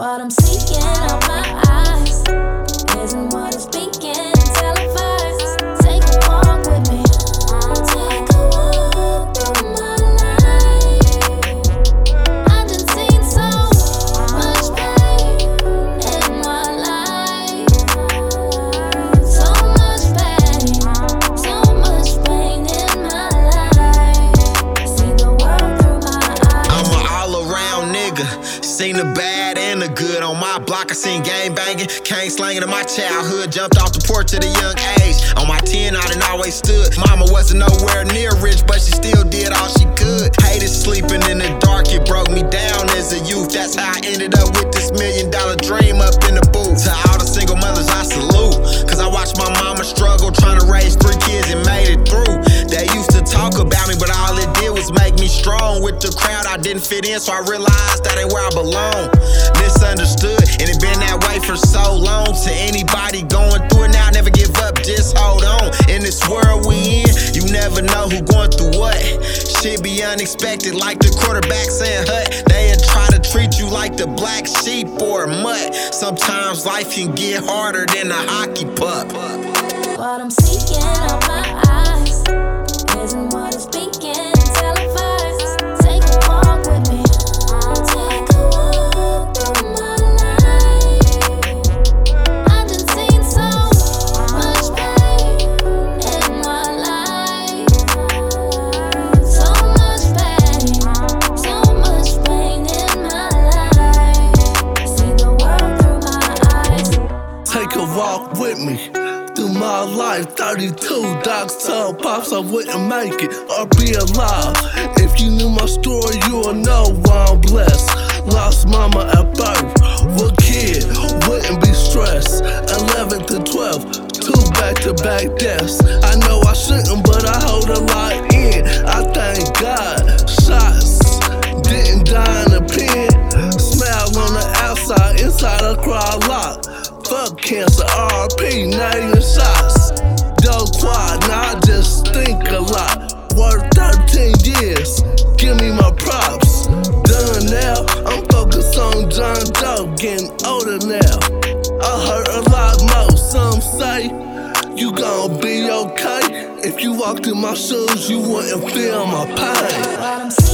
I'm seeking out my eyes. Isn't what is speaking Seen the bad and the good on my block. I seen gang banging, cane slanging in my childhood. Jumped off the porch at a young age. On my 10, I done always stood. Mama wasn't nowhere near rich, but she still did all she could. Hated sleeping in the dark, it broke me down as a youth. That's how I ended up with didn't fit in, so I realized that ain't where I belong. Misunderstood, and it been that way for so long. To anybody going through it now, never give up, just hold on. In this world we in, you never know who going through what. Shit be unexpected, like the quarterback saying hut. They try to treat you like the black sheep or a mutt. Sometimes life can get harder than a hockey puck. What I'm seeking out my eyes isn't what is speaking walk with me through my life. 32 docs told pops I wouldn't make it or be alive. If you knew my story, you would know why I'm blessed. Lost mama at birth. What kid wouldn't be stressed? 11 to 12, two back to back deaths. I know I shouldn't, but I hold a lot in. I thank God. Shots didn't die in the pen. Smile on the outside, inside I cry a lot. Fuck cancer, now. I heard a lot more, some say you gon' be okay. If you walked in my shoes, you wouldn't feel my pain.